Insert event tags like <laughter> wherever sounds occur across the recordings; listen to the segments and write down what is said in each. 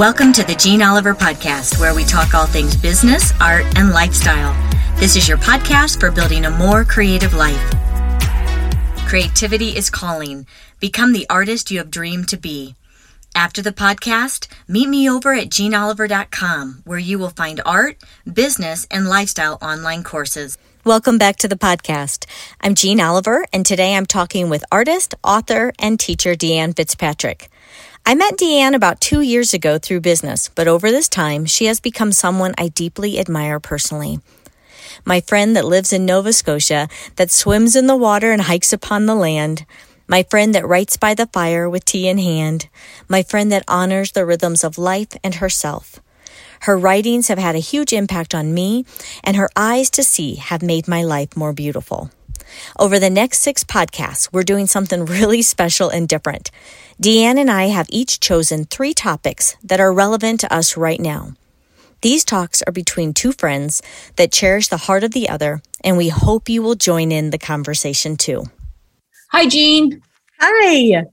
Welcome to the Jeanne Oliver Podcast, where we talk all things business, art, and lifestyle. This is your podcast for building a more creative life. Creativity is calling. Become the artist you have dreamed to be. After the podcast, meet me over at jeanneoliver.com, where you will find art, business, and lifestyle online courses. Welcome back to the podcast. I'm Jeanne Oliver, and today I'm talking with artist, author, and teacher Deanne Fitzpatrick. I met Deanne about two years ago through business, but over this time, she has become someone I deeply admire personally. My friend that lives in Nova Scotia, that swims in the water and hikes upon the land, my friend that writes by the fire with tea in hand, my friend that honors the rhythms of life and herself. Her writings have had a huge impact on me, and her eyes to see have made my life more beautiful. Over the next six podcasts, we're doing something really special and different. Deanne and I have each chosen three topics that are relevant to us right now. These talks are between two friends that cherish the heart of the other, and we hope you will join in the conversation too. Hi, Jeanne. Hi.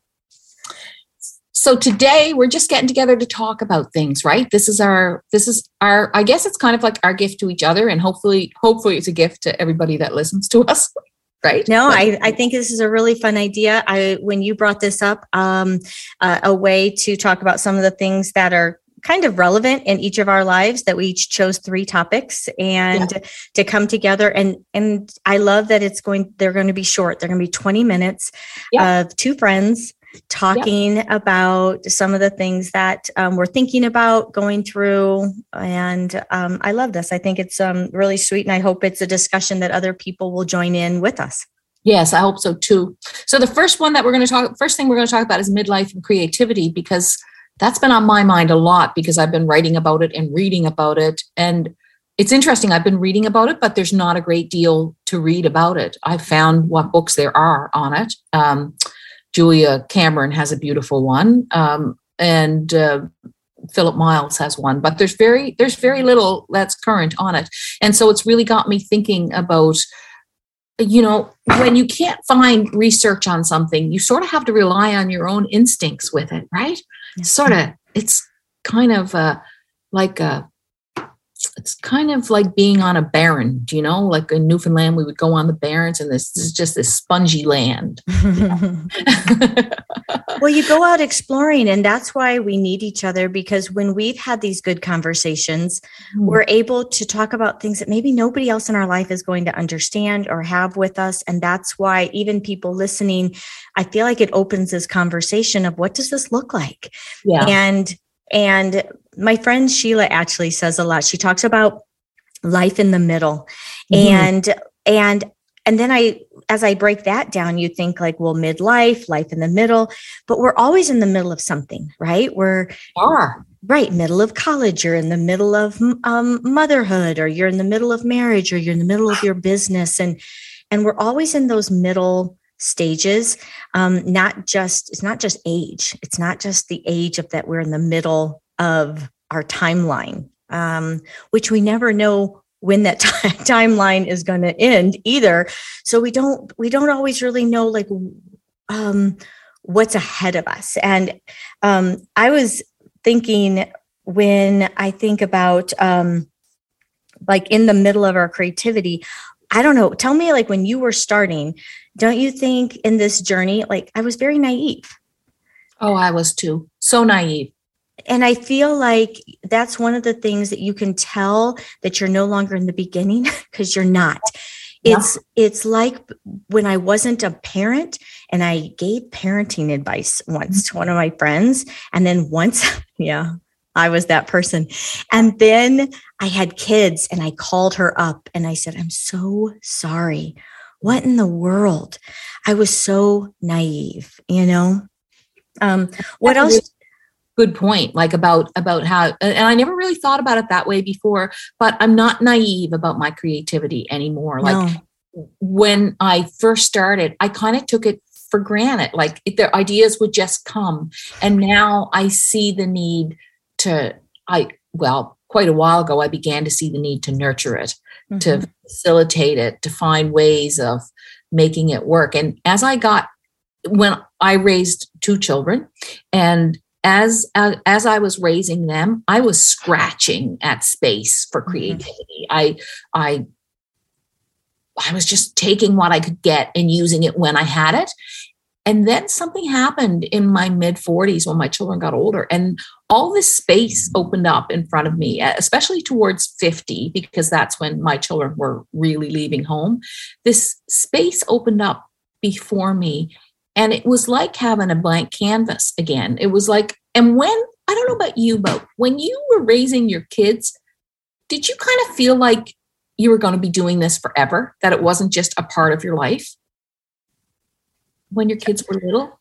So today we're just getting together to talk about things, right? This is our this is our I guess it's kind of like our gift to each other and hopefully hopefully it's a gift to everybody that listens to us <laughs> right? No, I, I think this is a really fun idea. I when you brought this up, um, uh, a way to talk about some of the things that are kind of relevant in each of our lives that we each chose three topics and yeah. to come together and and I love that it's going they're going to be short they're going to be 20 minutes yeah. of two friends talking about some of the things that um, we're thinking about going through. And um, I love this. I think it's um, really sweet. And I hope it's a discussion that other people will join in with us. Yes, I hope so too. So the first one that we're going to talk, first thing we're going to talk about is midlife and creativity because that's been on my mind a lot because I've been writing about it and reading about it. And it's interesting. I've been reading about it, but there's not a great deal to read about it. I've found what books there are on it. Um, Julia Cameron has a beautiful one, um, and uh, Philip Miles has one. But there's very there's very little that's current on it, and so it's really got me thinking about you know when you can't find research on something you sort of have to rely on your own instincts with it right sort of it's kind of uh, like a it's kind of like being on a barren, you know, like in Newfoundland, we would go on the barrens and this, this is just this spongy land. <laughs> <laughs> well, you go out exploring, and that's why we need each other because when we've had these good conversations, mm. we're able to talk about things that maybe nobody else in our life is going to understand or have with us. And that's why even people listening, I feel like it opens this conversation of what does this look like? Yeah. And and my friend Sheila actually says a lot. She talks about life in the middle. Mm-hmm. And and and then I as I break that down, you think like, well, midlife, life in the middle, but we're always in the middle of something, right? We're are right middle of college you're in the middle of um, motherhood or you're in the middle of marriage or you're in the middle of your business and and we're always in those middle stages um, not just it's not just age it's not just the age of that we're in the middle of our timeline, um, which we never know when that <laughs> t- timeline is going to end either. So we don't we don't always really know like um, what's ahead of us. And um, I was thinking when I think about um, like in the middle of our creativity, I don't know. Tell me, like when you were starting, don't you think in this journey, like I was very naive? Oh, I was too. So naive and I feel like that's one of the things that you can tell that you're no longer in the beginning <laughs> because you're not. It's yeah. it's like when I wasn't a parent and I gave parenting advice once mm-hmm. to one of my friends and then once <laughs> yeah, I was that person. And then I had kids and I called her up and I said, "I'm so sorry. What in the world? I was so naive, you know?" Um what else good point like about about how and i never really thought about it that way before but i'm not naive about my creativity anymore no. like when i first started i kind of took it for granted like the ideas would just come and now i see the need to i well quite a while ago i began to see the need to nurture it mm-hmm. to facilitate it to find ways of making it work and as i got when i raised two children and as uh, as I was raising them, I was scratching at space for mm-hmm. creativity. Mm-hmm. I I I was just taking what I could get and using it when I had it. And then something happened in my mid 40s when my children got older, and all this space opened up in front of me, especially towards 50, because that's when my children were really leaving home. This space opened up before me, and it was like having a blank canvas again. It was like, and when I don't know about you, but when you were raising your kids, did you kind of feel like you were going to be doing this forever, that it wasn't just a part of your life? when your kids were little?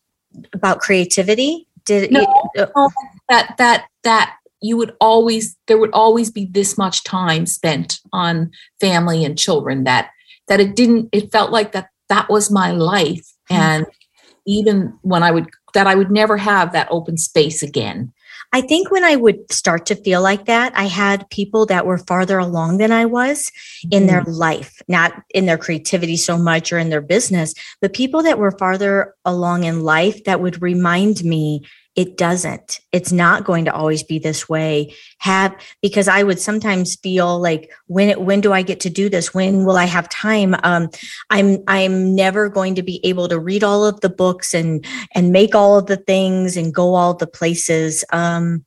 About creativity? Did no, it, no, that that that you would always there would always be this much time spent on family and children that that it didn't it felt like that that was my life. Hmm. and even when i would that i would never have that open space again I think when I would start to feel like that, I had people that were farther along than I was in mm. their life, not in their creativity so much or in their business, but people that were farther along in life that would remind me it doesn't. It's not going to always be this way. Have because i would sometimes feel like when it, when do i get to do this? When will i have time? Um, i'm i'm never going to be able to read all of the books and and make all of the things and go all the places. Um,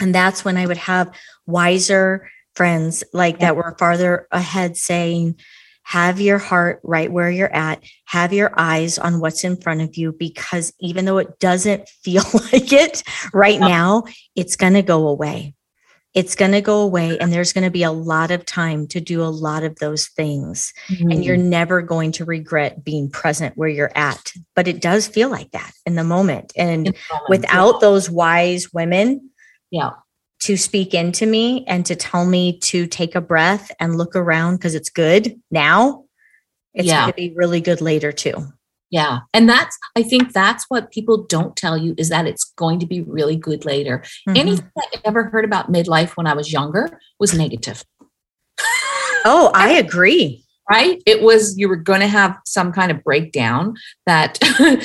and that's when i would have wiser friends like yeah. that were farther ahead saying have your heart right where you're at, have your eyes on what's in front of you, because even though it doesn't <laughs> feel like it right now, it's going to go away. It's going to go away, and there's going to be a lot of time to do a lot of those things. Mm-hmm. And you're mm-hmm. never going to regret being present where you're at. But it does feel like that in the moment. And the moment, without yeah. those wise women, yeah to speak into me and to tell me to take a breath and look around because it's good now. It's yeah. going to be really good later too. Yeah. And that's, I think that's what people don't tell you is that it's going to be really good later. Mm-hmm. Anything I ever heard about midlife when I was younger was negative. oh, <laughs> I agree. Right? It was you were going to have some kind of breakdown, that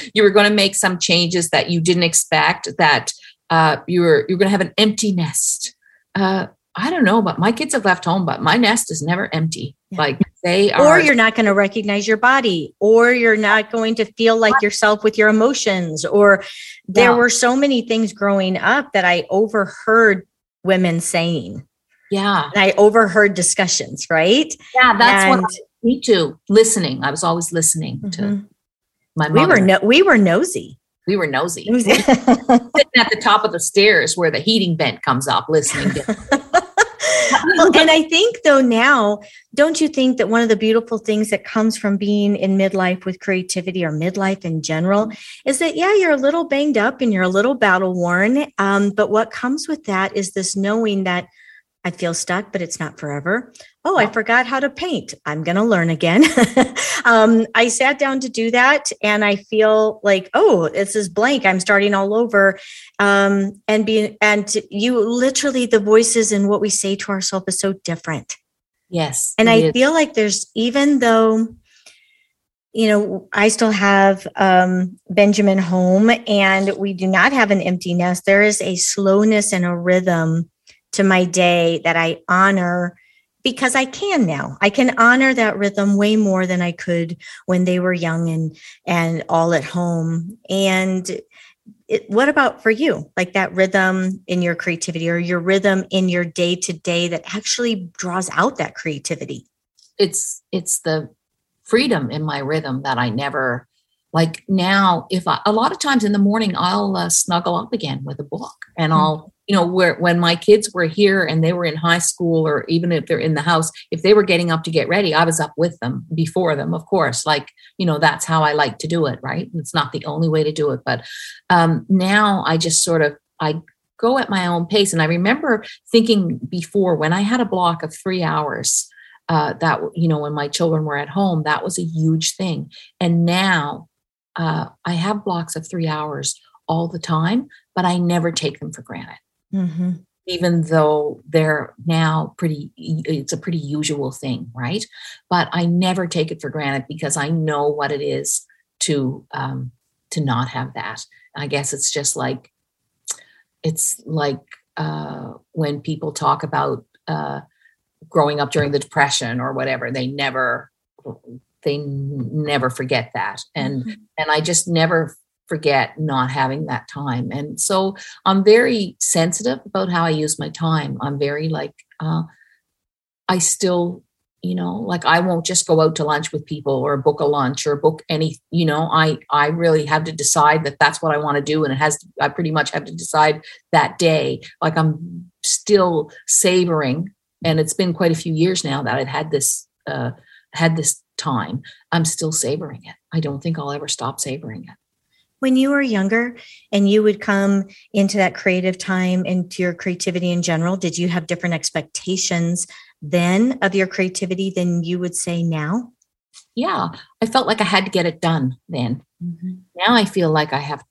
<laughs> you were going to make some changes that you didn't expect, that uh, you're you're going to have an empty nest. Uh, I don't know, but my kids have left home, but my nest is never empty. Yeah. Like they are. Or you're not going to recognize your body, or you're not going to feel like yourself with your emotions. Or there yeah. were so many things growing up that I overheard women saying. Yeah. And I overheard discussions, right? Yeah, that's and, what I, me too. Listening. I was always listening mm-hmm. to my mother. We were no, we were nosy we were nosy. <laughs> Sitting at the top of the stairs where the heating vent comes up, listening. <laughs> and I think though now, don't you think that one of the beautiful things that comes from being in midlife with creativity or midlife in general is that yeah, you're a little banged up and you're a little battle worn, um, but what comes with that is this knowing that I feel stuck, but it's not forever. Oh, I forgot how to paint. I'm going to learn again. <laughs> um, I sat down to do that and I feel like, oh, it's this is blank. I'm starting all over. Um, and being, and you literally, the voices and what we say to ourselves is so different. Yes. And I is. feel like there's, even though, you know, I still have um, Benjamin home and we do not have an empty nest. There is a slowness and a rhythm to my day that I honor because I can now. I can honor that rhythm way more than I could when they were young and and all at home. And it, what about for you? Like that rhythm in your creativity or your rhythm in your day to day that actually draws out that creativity? It's it's the freedom in my rhythm that I never like now if I, a lot of times in the morning i'll uh, snuggle up again with a book and hmm. i'll you know where when my kids were here and they were in high school or even if they're in the house if they were getting up to get ready i was up with them before them of course. Like you know that's how i like to do it right? It's not the only way to do it but um, now i just sort of i go at my own pace. And i remember thinking before when i had a block of three hours uh, that you know when my children were at home that was a huge thing. And now uh, i have blocks of three hours all the time but i never take them for granted mm-hmm. even though they're now pretty, it's a pretty usual thing, right? But I never take it for granted because I know what it is to um, to not have that. I guess it's just like it's like uh, when people talk about uh, growing up during the depression or whatever they never they never forget that and mm-hmm. and i just never forget not having that time. And so i'm very sensitive about how i use my time. I'm very like uh, i still you know like i won't just go out to lunch with people or book a lunch or book any you know i i really have to decide that that's what i want to do and it has to, i pretty much have to decide that day. Like i'm still savoring and it's been quite a few years now that i've had this uh had this time. I'm still savoring it. I don't think i'll ever stop savoring it when you were younger and you would come into that creative time into your creativity in general did you have different expectations then of your creativity than you would say now? Yeah, I felt like I had to get it done then. Mm-hmm. Now I feel like I have,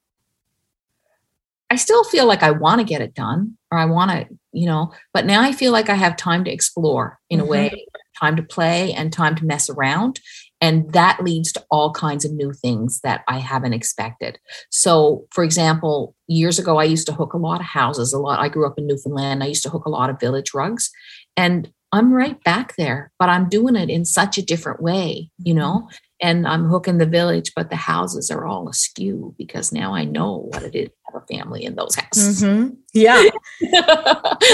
I still feel like I want to get it done or I want to, you know, but now I feel like I have time to explore in mm-hmm. a way, time to play and time to mess around. And that leads to all kinds of new things that I haven't expected. So, for example, years ago, I used to hook a lot of houses, a lot. I grew up in Newfoundland. I used to hook a lot of village rugs. And I'm right back there, but I'm doing it in such a different way, you know? And I'm hooking the village, but the houses are all askew because now I know what it is to have a family in those houses. Mm-hmm. Yeah.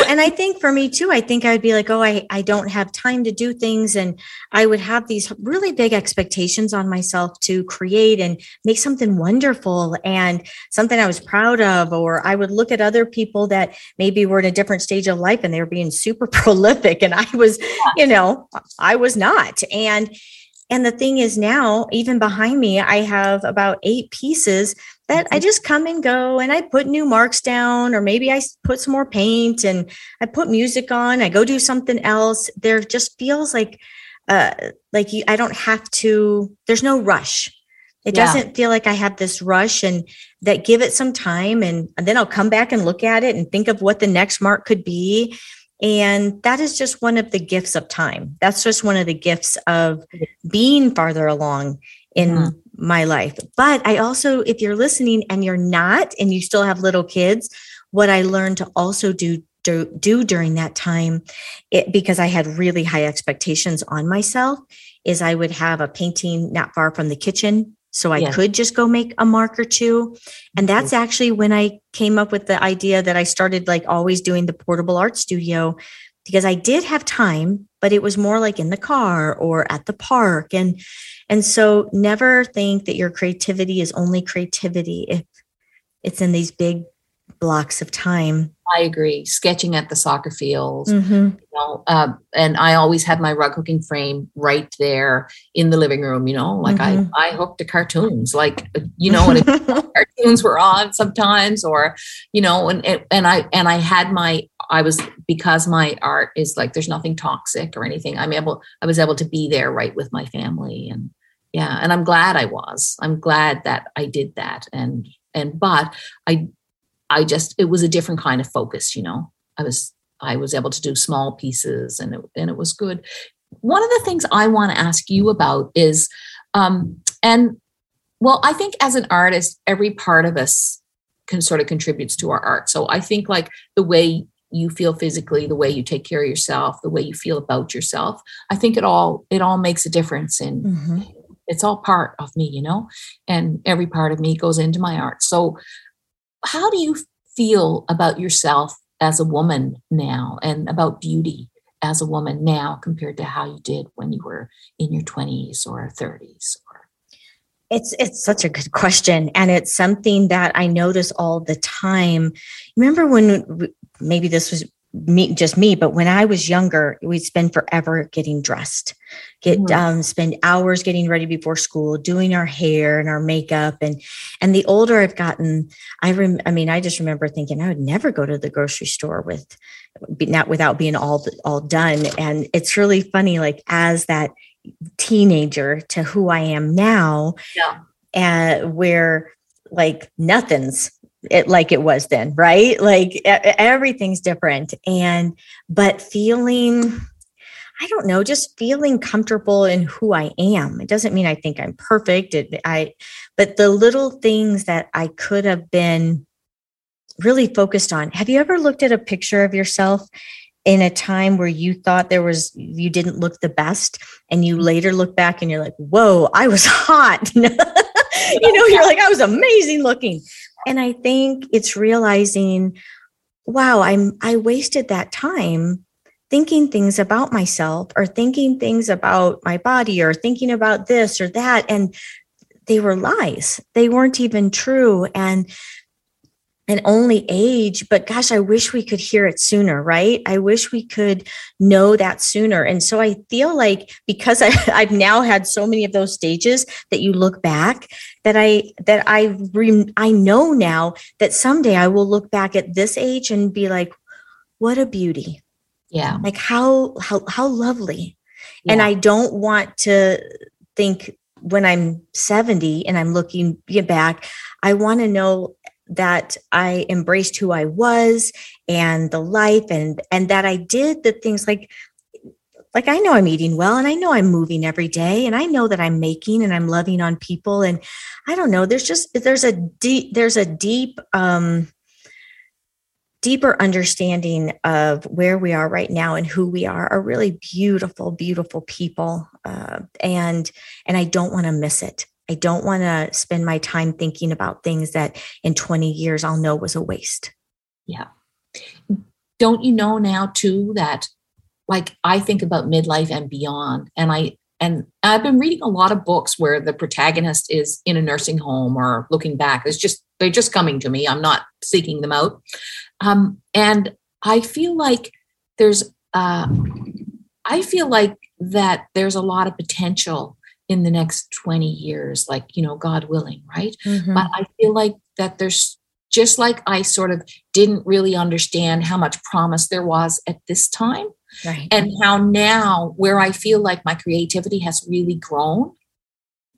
and I think for me too, I think I would be like, oh, I, I don't have time to do things. And I would have these really big expectations on myself to create and make something wonderful and something I was proud of. Or I would look at other people that maybe were in a different stage of life and they were being super <laughs> prolific. And I was, you know, I was not. And and the thing is now, even behind me, I have about eight pieces that I mm-hmm. just come and go and I put new marks down, or maybe I put some more paint and I put music on. I go do something else. There just feels like, uh, like I don't have to, there's no rush. It yeah. doesn't feel like I have this rush and that give it some time and, and then I'll come back and look at it and think of what the next mark could be and that is just one of the gifts of time. That's just one of the gifts of being farther along in mm-hmm. my life. But I also, if you're listening and you're not, and you still have little kids, what I learned to also do do, do during that time, it, because I had really high expectations on myself, is I would have a painting not far from the kitchen so I yeah. could just go make a mark or two. And mm-hmm. that's actually when I came up with the idea that I started like always doing the portable art studio because I did have time, but it was more like in the car or at the park. And and so never think that your creativity is only creativity if it's in these big blocks of time. I agree. Sketching at the soccer fields, mm-hmm. you know, uh, and I always had my rug hooking frame right there in the living room. You know, like mm-hmm. I I hooked to cartoons, like you know, when <laughs> cartoons were on sometimes, or you know, and and I and I had my I was because my art is like there's nothing toxic or anything. I'm able I was able to be there right with my family and yeah, and I'm glad I was. I'm glad that I did that and and but I I just it was a different kind of focus, you know. I was I was able to do small pieces and it, and it was good. One of the things I want to ask you about is um and well, I think as an artist every part of us can sort of contributes to our art. So I think like the way you feel physically the way you take care of yourself the way you feel about yourself i think it all it all makes a difference and mm-hmm. it's all part of me you know and every part of me goes into my art so how do you feel about yourself as a woman now and about beauty as a woman now compared to how you did when you were in your 20s or 30s or? It's it's such a good question and it's something that i notice all the time. Remember when maybe this was me just me but when i was younger we'd spend forever getting dressed get mm-hmm. um spend hours getting ready before school doing our hair and our makeup and and the older i've gotten i rem- i mean i just remember thinking i would never go to the grocery store with not without being all all done and it's really funny like as that teenager to who i am now yeah and where like nothing's it like it was then, right? Like everything's different. And, but feeling, I don't know, just feeling comfortable in who I am. It doesn't mean I think I'm perfect. It, I, but the little things that I could have been really focused on. Have you ever looked at a picture of yourself in a time where you thought there was you didn't look the best and you later look back and you're like whoa i was <laughs> hot <laughs> you know you're like i was amazing looking and i think it's realizing wow i'm i wasted that time thinking things about myself or thinking things about my body or thinking about this or that. And they were lies. They weren't even true. And and only age but gosh i wish we could hear it sooner right? I wish we could know that sooner. And so i feel like because <laughs> I, i've now had so many of those stages that you look back that i that i re, i know now that someday i will look back at this age and be like what a beauty. Yeah. Like how how how lovely. Yeah. and i don't want to think when i'm 70 and i'm looking back i want to know that I embraced who I was and the life and and that I did the things like like I know I'm eating well and I know I'm moving every day and I know that I'm making and I'm loving on people. And I don't know there's just there's a deep there's a deep um deeper understanding of where we are right now and who we are are really beautiful beautiful people uh, and and i don't want to miss it I don't want to spend my time thinking about things that in 20 years I'll know was a waste. Yeah. Don't you know now too that like I think about midlife and beyond and I and I've been reading a lot of books where the protagonist is in a nursing home or looking back. It's just they're just coming to me. I'm not seeking them out. Um, and I feel like there's uh, I feel like that there's a lot of potential in the next 20 years, like, you know, God willing, right? Mm-hmm. But I feel like that there's just like I sort of didn't really understand how much promise there was at this time. Right. And how now, where I feel like my creativity has really grown,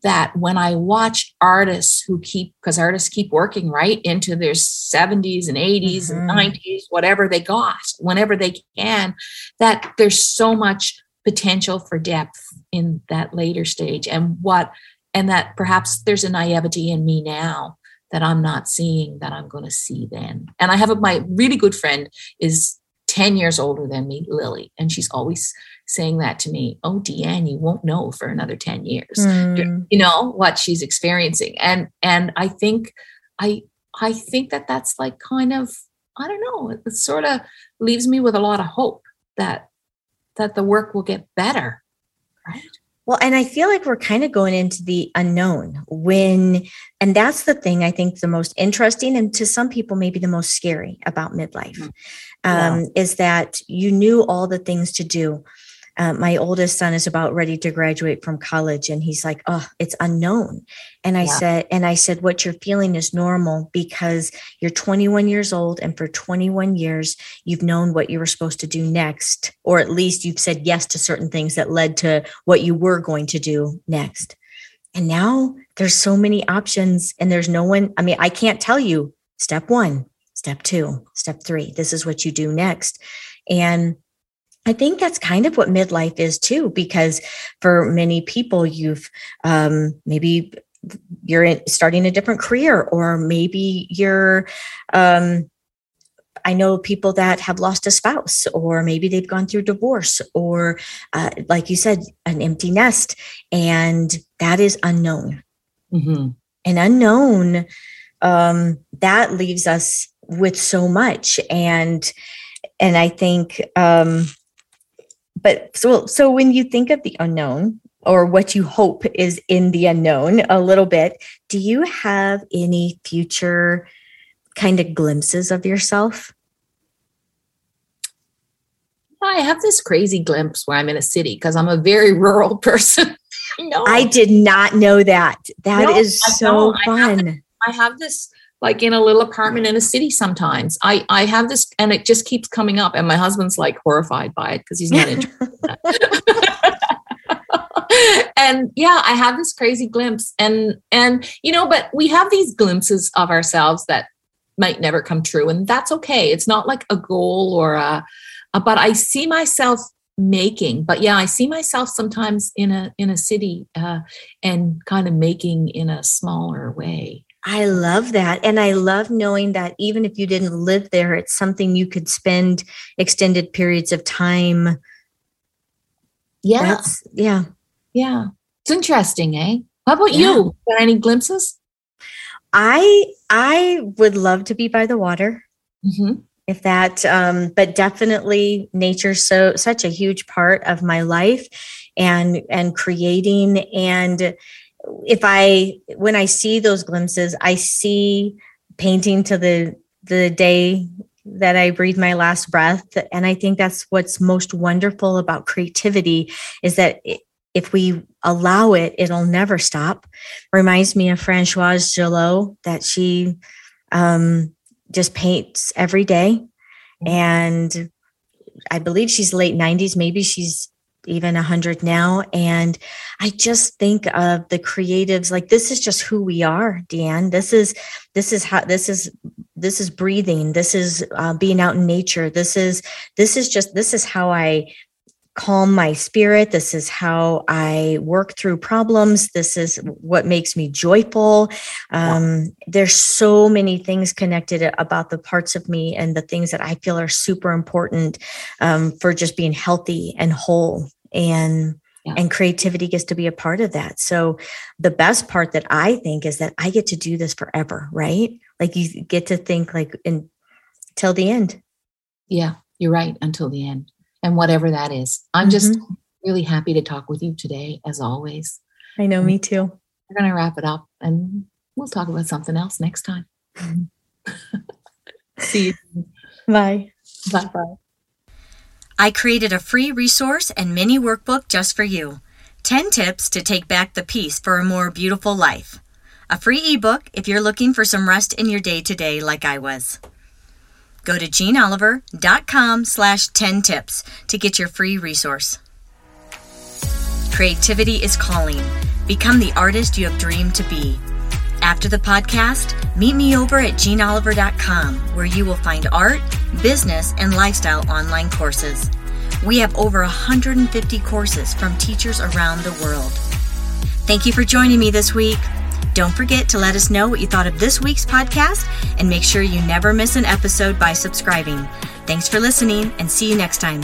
that when I watch artists who keep, because artists keep working right into their 70s and 80s mm-hmm. and 90s, whatever they got, whenever they can, that there's so much potential for depth in that later stage and what and that perhaps there's a naivety in me now that I'm not seeing that I'm going to see then. And I have a, my really good friend is 10 years older than me, Lily, and she's always saying that to me. Oh, Deanne, you won't know for another 10 years, mm. you know, what she's experiencing. And, and I think, I, I think that that's like kind of, I don't know, it sort of leaves me with a lot of hope that that the work will get better right well and i feel like we're kind of going into the unknown when and that's the thing i think the most interesting and to some people maybe the most scary about midlife mm-hmm. um, yeah. is that you knew all the things to do uh, my oldest son is about ready to graduate from college and he's like oh it's unknown. And i yeah. said and i said what you're feeling is normal because you're 21 years old and for 21 years you've known what you were supposed to do next or at least you've said yes to certain things that led to what you were going to do next. And now there's so many options and there's no one i mean i can't tell you step one step two step three this is what you do next. And I think that's kind of what midlife is too, because for many people, you've um, maybe you're in, starting a different career, or maybe you're. Um, I know people that have lost a spouse, or maybe they've gone through divorce, or uh, like you said, an empty nest, and that is unknown. Mm-hmm. And unknown, um, that leaves us with so much, and and I think um, but so so when you think of the unknown or what you hope is in the unknown a little bit do you have any future kind of glimpses of yourself? I have this crazy glimpse where i'm in a city because i'm a very <laughs> rural person. <laughs> No. i did not know that. That no, is so fun I have, I have this like in a little apartment in a city sometimes. I, I have this and it just keeps coming up and my husband's like horrified by it because he's not interested <laughs> <laughs> and yeah, I have this crazy glimpse and and you know, but we have these glimpses of ourselves that might never come true and that's okay. It's not like a goal or a, a but I see myself making but yeah i see myself sometimes in a in a city uh, and kind of making in a smaller way I love that. And I love knowing that even if you didn't live there, it's something you could spend extended periods of time. Yeah. That's, yeah. Yeah. It's interesting, eh? How about Yeah. you? Got any glimpses? I I would love to be by the water. Mm-hmm. if that um but definitely nature's so such a huge part of my life and and creating and if i when i see those glimpses i see painting to the the day that i breathe my last breath. And i think that's what's most wonderful about creativity is that it, if we allow it it'll never stop. Reminds me of Françoise Gilot that she um just paints every day. And i believe she's late 90s maybe she's even a 100 now. And i just think of the creatives like this is just who we are deanne. This is this is how this is this is breathing. This is uh, being out in nature. This is this is just this is how i calm my spirit. This is how i work through problems. This is what makes me joyful. Um, there's so many things connected about the parts of me and the things that i feel are super important um, for just being healthy and whole. And Yeah. and creativity gets to be a part of that. So the best part that i think is that i get to do this forever right? Like you get to think like in till the end. Yeah, you're right. Until the end. And whatever that is. I'm just mm-hmm. really happy to talk with you today, as always. i know me too We're going to wrap it up and we'll talk about something else next time. <laughs> See you. bye Bye bye. I created a free resource and mini workbook just for you 10 tips to take back the peace for a more beautiful life. A free ebook if you're looking for some rest in your day to day, like I was. Go to jeanneoliver.com slash 10 tips to get your free resource. Creativity is calling. Become the artist you have dreamed to be. After the podcast, meet me over at jeanneoliver.com where you will find art, business, and lifestyle online courses. We have over 150 courses from teachers around the world. Thank you for joining me this week. Don't forget to let us know what you thought of this week's podcast and make sure you never miss an episode by subscribing. Thanks for listening and see you next time.